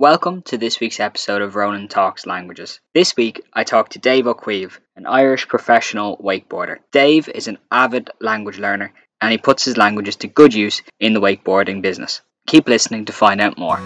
Welcome to this week's episode of Ronan Talks Languages. This week I talk to Dave O'Caoimh, an Irish professional wakeboarder. Dave is an avid language learner and he puts his languages to good use in the wakeboarding business. Keep listening to find out more.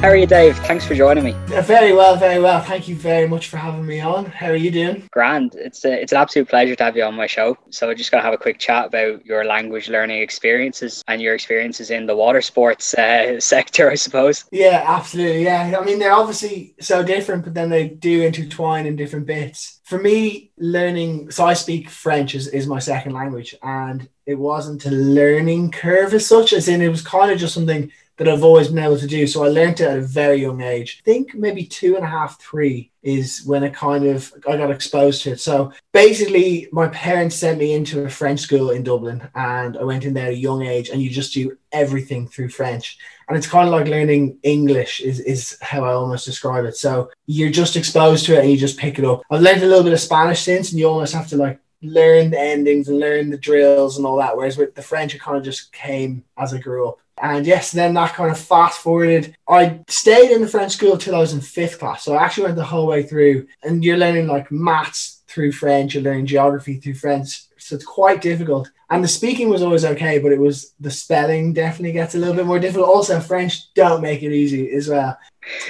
How are you, Dave? Thanks for joining me. Very well, very well. Thank you very much for having me on. How are you doing? Grand. It's a, it's an absolute pleasure to have you on my show. So, just going to have a quick chat about your language learning experiences and your experiences in the water sports uh, sector, I suppose. Yeah, absolutely. Yeah, I mean they're obviously so different, but then they do intertwine in different bits. For me, learning so I speak French is, is my second language, and it wasn't a learning curve as such. As in, it was kind of just something that I've always been able to do. So I learned it at a very young age. I think maybe two and a half, three is when I kind of I got exposed to it. So basically, my parents sent me into a French school in Dublin, and I went in there at a young age, and you just do everything through French. And it's kind of like learning English is, is how I almost describe it. So you're just exposed to it and you just pick it up. I've learned a little bit of Spanish since, and you almost have to like learn the endings and learn the drills and all that. Whereas with the French, it kind of just came as I grew up. And yes, then that kind of fast forwarded. I stayed in the French school till I was in fifth class. So I actually went the whole way through. And you're learning like maths through French, you're learning geography through French. So it's quite difficult. And the speaking was always okay, but it was the spelling definitely gets a little bit more difficult. Also, French don't make it easy as well.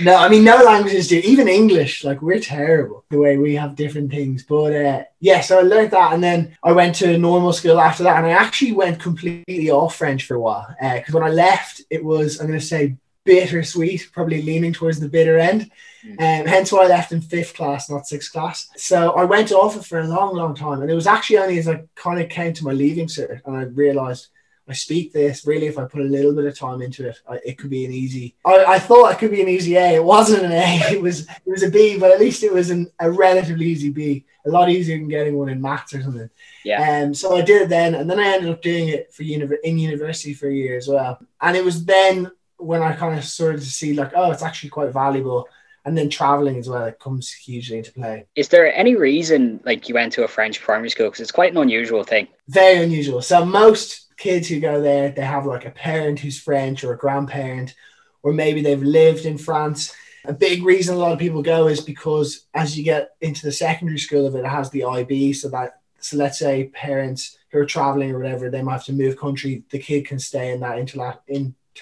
No, I mean, no languages do. Even English, like we're terrible the way we have different things. But uh, yeah, so I learned that, and then I went to normal school after that, and I actually went completely off French for a while. Because uh, when I left, it was I'm going to say bittersweet, probably leaning towards the bitter end. And um, hence why I left in fifth class, not sixth class. So I went off it for a long, long time. And it was actually only as I kind of came to my leaving cert and I realized I speak this really if I put a little bit of time into it, I, it could be an easy. I, I thought it could be an easy A. It wasn't an A. It was it was a B, but at least it was an, a relatively easy B. A lot easier than getting one in maths or something. Yeah. Um. So I did it then, and then I ended up doing it for uni- in university for a year as well. And it was then when I kind of started to see like, oh, it's actually quite valuable and then traveling as well it comes hugely into play. Is there any reason like you went to a french primary school? Because it's quite an unusual thing. Very unusual. So most kids who go there they have like a parent who's french or a grandparent or maybe they've lived in france. A big reason a lot of people go is because as you get into the secondary school of it it has the ib so that so let's say parents who are traveling or whatever they might have to move country the kid can stay in that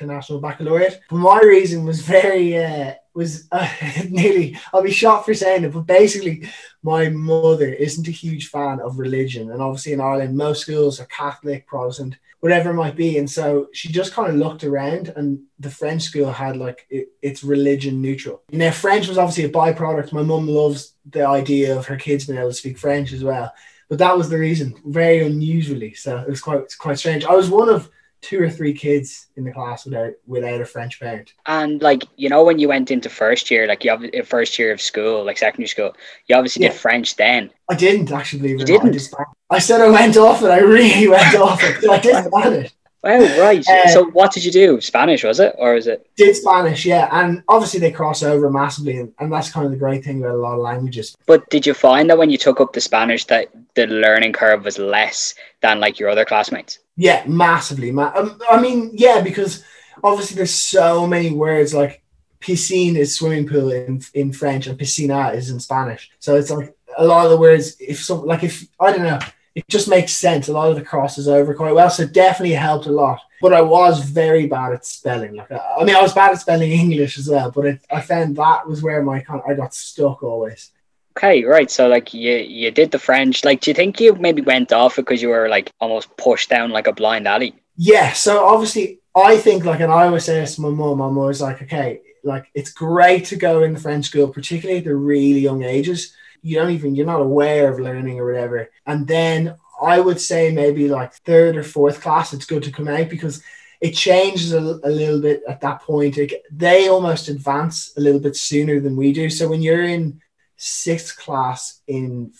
international baccalaureate but my reason was very uh, was uh, nearly I'll be shot for saying it, but basically my mother isn't a huge fan of religion. And obviously in Ireland, most schools are Catholic, Protestant, whatever it might be. And so she just kind of looked around and the French school had like it, it's religion neutral. Now French was obviously a byproduct. My mum loves the idea of her kids being able to speak French as well. But that was the reason, very unusually. So it was quite quite strange. I was one of two or three kids in the class without without a French parent. And like you know, when you went into first year, like you have first year of school, like secondary school, you obviously yeah. did French then. I didn't actually believe it. You didn't. I, I, said I went off it. I really went off it. I did Spanish. Oh right. Uh, so what did you do? Spanish was it, or is it? Did Spanish, yeah, and obviously they cross over massively, and, and that's kind of the great thing about a lot of languages. But did you find that when you took up the Spanish, that the learning curve was less than like your other classmates? Yeah, massively. Ma- um, I mean, yeah, because obviously there's so many words like piscine is swimming pool in in French and piscina is in Spanish. So it's like a lot of the words. If some like if I don't know it just makes sense. A lot of the crosses over quite well, so definitely helped a lot. But I was very bad at spelling. Like I mean, I was bad at spelling English as well, but it, I found that was where my I got stuck always. Okay, right. So like you you did the French. Like, do you think you maybe went off because you were like almost pushed down like a blind alley? Yeah. So obviously, I think like, and I always say this to my mum. I'm always like, okay, like it's great to go in the French school, particularly at the really young ages you don't even you're not aware of learning or whatever and then i would say maybe like third or fourth class it's good to come out because it changes a, a little bit at that point it, they almost advance a little bit sooner than we do so when you're in sixth class in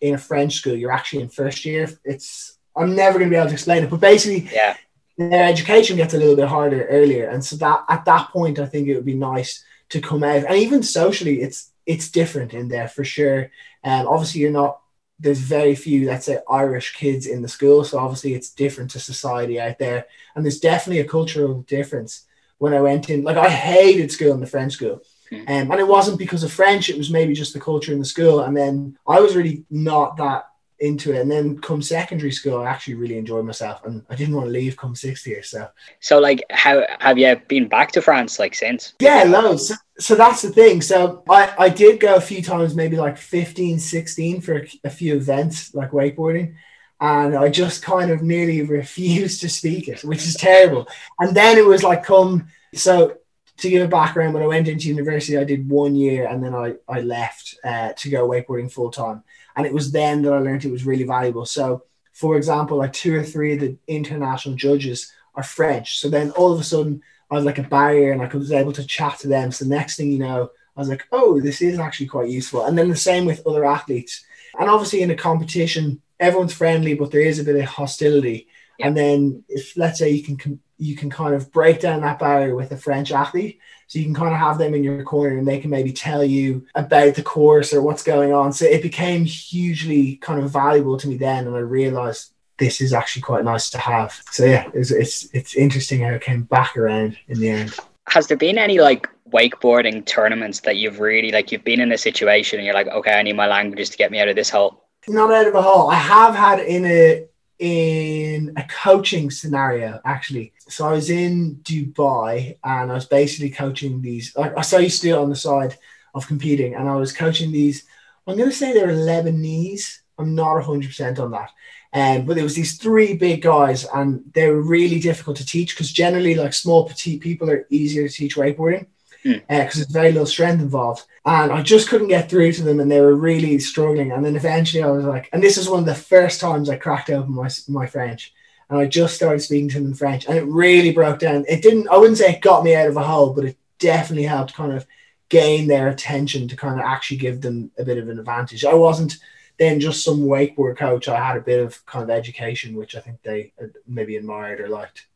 in a french school you're actually in first year it's i'm never going to be able to explain it but basically yeah their education gets a little bit harder earlier and so that at that point i think it would be nice to come out, and even socially, it's it's different in there for sure. And um, obviously, you're not. There's very few, let's say, Irish kids in the school, so obviously it's different to society out there, and there's definitely a cultural difference. When I went in, like I hated school in the French school, um, and it wasn't because of French; it was maybe just the culture in the school. And then I was really not that into it. And then come secondary school, I actually really enjoyed myself, and I didn't want to leave come sixth year. So, so like, how have you been back to France like since? Yeah, loads. So, so that's the thing. So I I did go a few times, maybe like 15, 16 for a, a few events like wakeboarding. And I just kind of nearly refused to speak it, which is terrible. And then it was like, come. So to give a background, when I went into university, I did one year and then I, I left uh, to go wakeboarding full time. And it was then that I learned it was really valuable. So, for example, like two or three of the international judges are French. So then all of a sudden, I was like a barrier and I was able to chat to them. So, the next thing you know, I was like, oh, this is actually quite useful. And then the same with other athletes. And obviously, in a competition, everyone's friendly, but there is a bit of hostility. Yeah. And then, if let's say you can you can kind of break down that barrier with a French athlete. So you can kind of have them in your corner and they can maybe tell you about the course or what's going on. So it became hugely kind of valuable to me then. And I realized this is actually quite nice to have. So yeah, it's, it's, it's interesting how it came back around in the end. Has there been any like wakeboarding tournaments that you've really like you've been in a situation and you're like, okay, I need my languages to get me out of this hole? Not out of a hole. I have had in a in a coaching scenario actually. So I was in Dubai and I was basically coaching these. I, I do it on the side of competing, and I was coaching these. I'm going to say they're Lebanese. I'm not 100% on that. Um, but there was these three big guys, and they were really difficult to teach because generally, like small petite people are easier to teach wakeboarding because mm. uh, there's very little strength involved. And I just couldn't get through to them, and they were really struggling. And then eventually, I was like, and this is one of the first times I cracked open my my French, and I just started speaking to them in French, and it really broke down. It didn't, I wouldn't say it got me out of a hole, but it definitely helped kind of gain their attention to kind of actually give them a bit of an advantage. I wasn't then just some wakeboard coach. I had a bit of kind of education, which I think they maybe admired or liked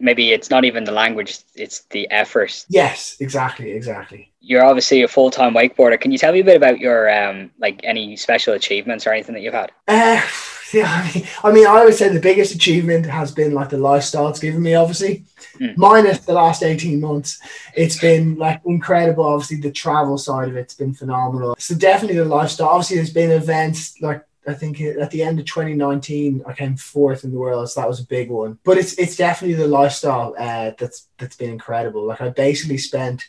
maybe it's not even the language it's the effort. Yes exactly exactly. You're obviously a full-time wakeboarder. Can you tell me a bit about your um like any special achievements or anything that you've had? Uh, yeah I mean, I mean i would say the biggest achievement has been like the lifestyle it's given me obviously. Hmm. minus the last 18 months it's been like incredible. Obviously the travel side of it's been phenomenal. So definitely the lifestyle obviously there's been events like I think at the end of 2019, I came fourth in the world, so that was a big one. But it's it's definitely the lifestyle uh, that's that's been incredible. Like I basically spent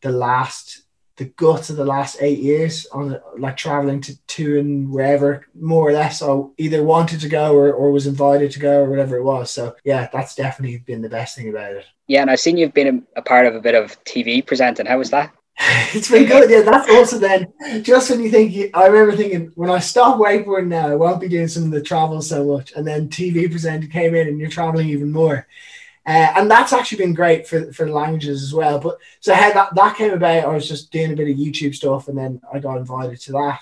the last the guts of the last eight years on like traveling to to and wherever more or less I either wanted to go or, or was invited to go or whatever it was. So yeah, that's definitely been the best thing about it. Yeah, and I've seen you've been a, a part of a bit of TV presenting. How was that? It's been good. Yeah, that's also then just when you think. I remember thinking when I stop wakeboarding now, I won't be doing some of the travel so much. And then TV presenter came in, and you're traveling even more. Uh, and that's actually been great for for the languages as well. But so how that that came about, I was just doing a bit of YouTube stuff, and then I got invited to that.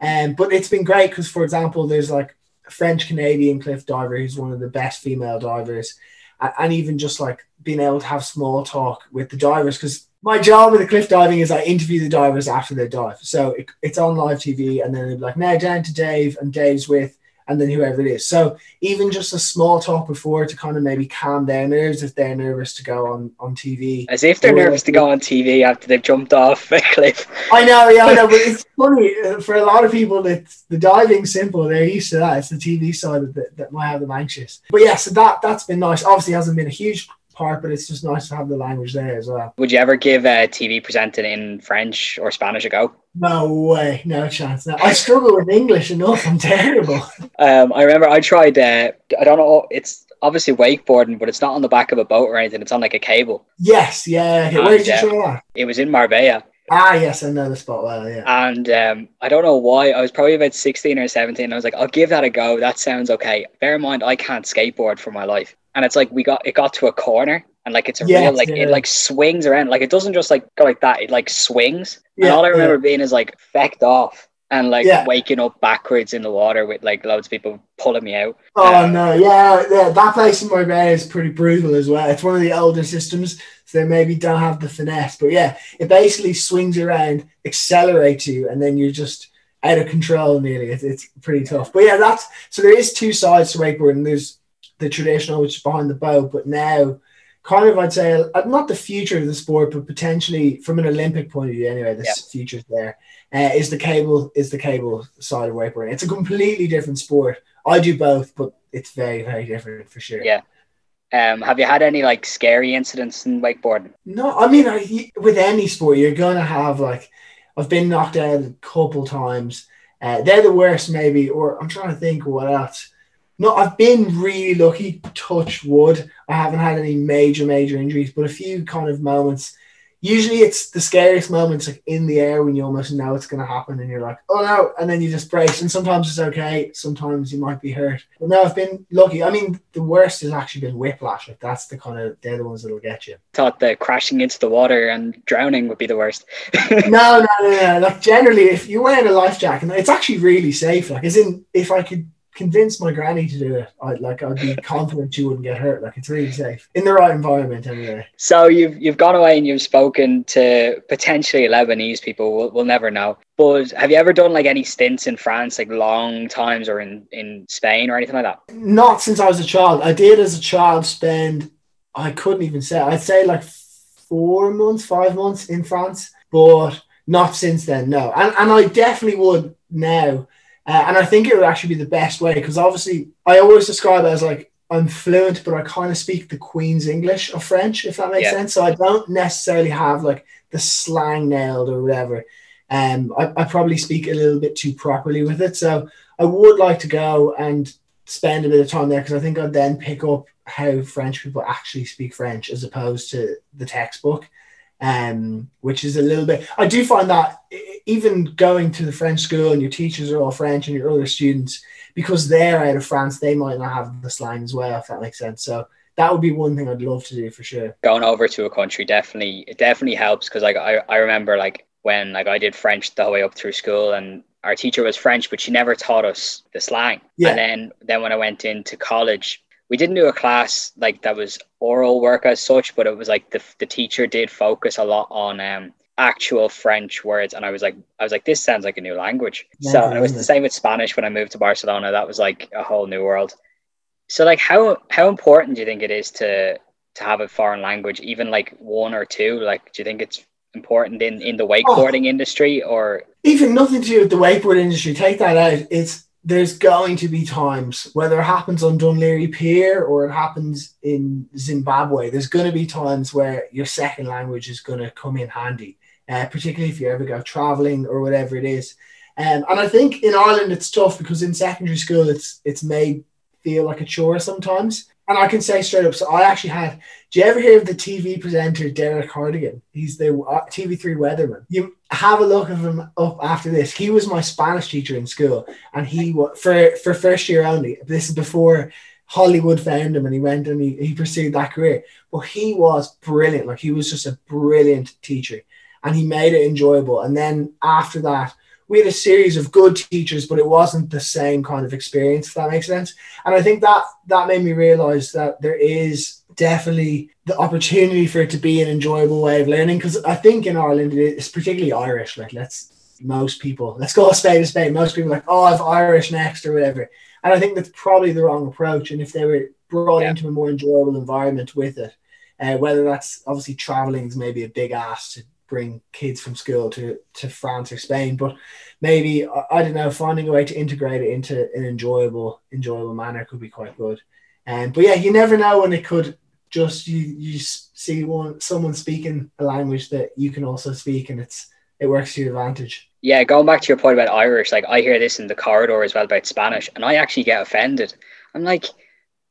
Um, but it's been great because, for example, there's like a French Canadian cliff diver who's one of the best female divers, and, and even just like being able to have small talk with the divers because my job with the cliff diving is I interview the divers after they dive. So it, it's on live TV, and then they're like, now down to Dave, and Dave's with, and then whoever it is. So even just a small talk before to kind of maybe calm their nerves if they're nervous to go on, on TV. As if they're or, nervous to go on TV after they've jumped off a cliff. I know, yeah, I know, but it's funny uh, for a lot of people. It's the diving's simple; they're used to that. It's the TV side that, that might have them anxious. But yeah, so that that's been nice. Obviously, hasn't been a huge part, but it's just nice to have the language there as well. Would you ever give a TV presenting in French or Spanish a go? No way, no chance. No. I struggle with English enough. I'm terrible. Um, I remember I tried. Uh, I don't know. It's obviously wakeboarding, but it's not on the back of a boat or anything. It's on like a cable. Yes, yeah. Where did you uh, try that? It was in Marbella. Ah, yes, I know the spot well, yeah. And um, I don't know why. I was probably about 16 or 17. I was like, I'll give that a go. That sounds okay. Bear in mind, I can't skateboard for my life. And it's like we got it got to a corner and like it's a yes, real like yeah. it like swings around like it doesn't just like go like that it like swings yeah, and all i remember yeah. being is like fecked off and like waking up backwards in the water with like loads of people pulling me out. Oh Um, no, yeah, yeah, that place in Marbella is pretty brutal as well. It's one of the older systems, so they maybe don't have the finesse. But yeah, it basically swings around, accelerates you, and then you're just out of control nearly. It's, it's pretty tough. But yeah, that's so there is two sides to wakeboarding. There's the traditional, which is behind the boat, but now kind of I'd say uh, not the future of the sport, but potentially from an Olympic point of view anyway, the Yeah. future's there. Uh, is the cable is the cable side of wakeboarding. It's a completely different sport. I do both, but it's very, very different for sure. Yeah. Um, have you had any like scary incidents in wakeboarding? No, I mean, I, with any sport, you're gonna have like, I've been knocked out a couple times. Uh, they're the worst, maybe. Or I'm trying to think what else. No, I've been really lucky. Touch wood. I haven't had any major, major injuries, but a few kind of moments. Usually, it's the scariest moments, like in the air, when you almost know it's going to happen, and you're like, "Oh no!" and then you just brace. And sometimes it's okay. Sometimes you might be hurt. But no, I've been lucky. I mean, the worst has actually been whiplash. Like that's the kind of they're the ones that'll get you. Thought that crashing into the water and drowning would be the worst. no, no, no, no. Like generally, if you're wearing a life jacket, it's actually really safe. Like, as in, if I could convince my granny to do it, I'd like, I'd be confident she wouldn't get hurt. Like, it's really safe in the right environment, anyway. So you've you've gone away and you've spoken to potentially Lebanese people. We'll, we'll never know. But have you ever done like any stints in France, like long times, or in in Spain or anything like that? Not since I was a child. I did as a child spend. I couldn't even say. I'd say like four months, five months in France, but not since then. No, and and I definitely would now. Uh, and I think it would actually be the best way because obviously I always describe it as like I'm fluent, but I kind of speak the Queen's English of French, if that makes Yeah. sense. So I don't necessarily have like the slang nailed or whatever. Um, I, I probably speak a little bit too properly with it. So I would like to go and spend a bit of time there because I think I'd then pick up how French people actually speak French as opposed to the textbook. Um, which is a little bit. I do find that even going to the French school and your teachers are all French and your other students, because they're out of France, they might not have the slang as well, if that makes sense. So that would be one thing I'd love to do for sure. Going over to a country definitely it definitely helps because like I, I remember like when like I did French the whole way up through school and our teacher was French, but she never taught us the slang. Yeah. And then then when I went into college, we didn't do a class like that was oral work as such, but it was like the the teacher did focus a lot on um actual French words, and I was like I was like this sounds like a new language. so Yeah, and it was the same with Spanish when I moved to Barcelona. That was like a whole new world. So like how how important do you think it is to to have a foreign language, even like one or two? Like, do you think it's important in in the wakeboarding industry or even nothing to do with the wakeboard industry. Take that out. It's there's going to be times whether it happens on Dún Laoghaire Pier or it happens in Zimbabwe. There's going to be times where your second language is going to come in handy, uh, particularly if you ever go traveling or whatever it is. Um, and I think in Ireland it's tough because in secondary school it's it's made feel like a chore sometimes. And I can say straight up, so I actually had. Do you ever hear of the TV presenter Derek Hardigan? He's the uh, TV3 weatherman. You have a look of him up after this. He was my Spanish teacher in school, and he for for first year only. This is before Hollywood found him, and he went and he, he pursued that career. But he was brilliant. Like he was just a brilliant teacher, and he made it enjoyable. And then after that, we had a series of good teachers, but it wasn't the same kind of experience. If that makes sense. And I think that that made me realize that there is definitely the opportunity for it to be an enjoyable way of learning. Because I think in Ireland, it's particularly Irish. Like let's most people, let's go a spade a spade. Most people are like, oh, I've Irish next or whatever. And I think that's probably the wrong approach. And if they were brought Yeah. into a more enjoyable environment with it, uh, whether that's obviously traveling is maybe a big ask to bring kids from school to to France or Spain, but maybe I, don't know, finding a way to integrate it into an enjoyable enjoyable manner could be quite good. And but yeah, you never know when it could just you you see one someone speaking a language that you can also speak, and it's it works to your advantage. yeah, going back to your point about Irish, like I hear this in the corridor as well about Spanish, and I actually get offended. I'm like,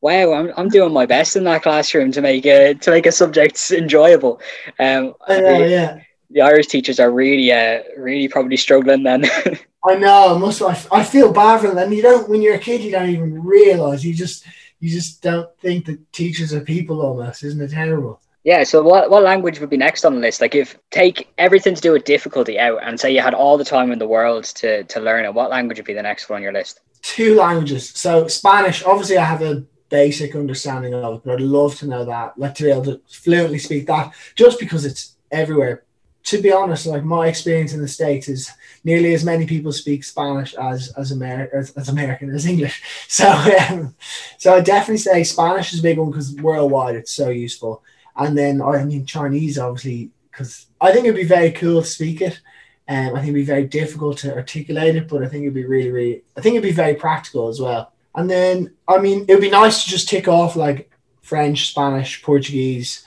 wow, I'm, I'm doing my best in that classroom to make a to make a subject enjoyable. Um, know, yeah. The Irish teachers are really, uh, really probably struggling then. I know. I must. I, I feel bad for them. You don't. When you're a kid, you don't even realize. You just. You just don't think that teachers are people. Almost, isn't it terrible? Yeah, so what, what language would be next on the list? Like if take everything to do with difficulty out and say you had all the time in the world to, to learn it, what language would be the next one on your list? Two languages. So Spanish, obviously I have a basic understanding of it, but I'd love to know that, like to be able to fluently speak that, just because it's everywhere. To be honest, like my experience in the States is nearly as many people speak Spanish as as, Amer- as, as American as English. So um, so I definitely say Spanish is a big one because worldwide it's so useful. And then I mean Chinese obviously because I think it'd be very cool to speak it. Um, I think it'd be very difficult to articulate it, but I think it'd be really, really I think it'd be very practical as well. And then I mean it'd be nice to just tick off like French, Spanish, Portuguese,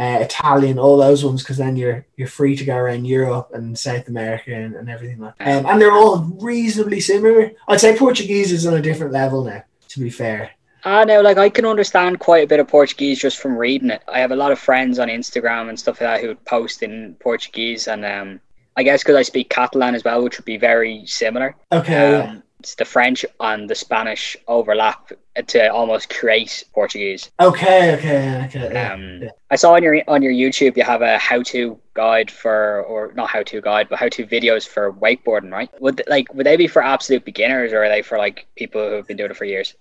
uh, Italian, all those ones, because then you're you're free to go around Europe and South America and, and everything like that. Um, and they're all reasonably similar. I'd say Portuguese is on a different level now. To be fair. I know, like I can understand quite a bit of Portuguese just from reading it. I have a lot of friends on Instagram and stuff like that who would post in Portuguese, and um, I guess because I speak Catalan as well, which would be very similar. Okay. Um, the French and the Spanish overlap to almost create Portuguese. Okay, okay, okay. Yeah, um, yeah. I saw on your on your YouTube you have a how-to guide for, or not how-to guide, but how-to videos for wakeboarding, right? Would like would they be for absolute beginners, or are they for like people who've been doing it for years?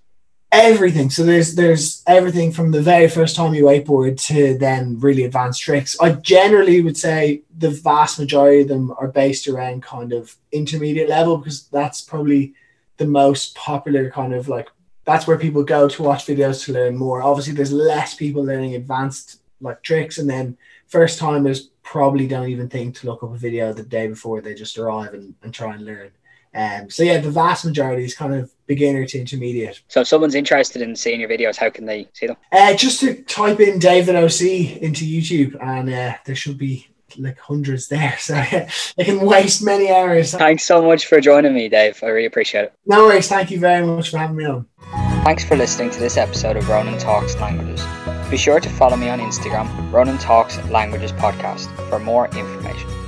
Everything. So there's there's everything from the very first time you wakeboard to then really advanced tricks. I generally would say the vast majority of them are based around kind of intermediate level because that's probably the most popular kind of like that's where people go to watch videos to learn more. Obviously, there's less people learning advanced like tricks, and then first timers probably don't even think to look up a video the day before they just arrive and, and try and learn. Um, so yeah, the vast majority is kind of beginner to intermediate. So if someone's interested in seeing your videos, how can they see them? Uh, just to type in David OC into YouTube, and uh, there should be like hundreds there. So they can waste many hours. Thanks so much for joining me, Dave. I really appreciate it. No worries. Thank you very much for having me on. Thanks for listening to this episode of Ronan Talks Languages. Be sure to follow me on Instagram, Ronan Talks Languages Podcast, for more information.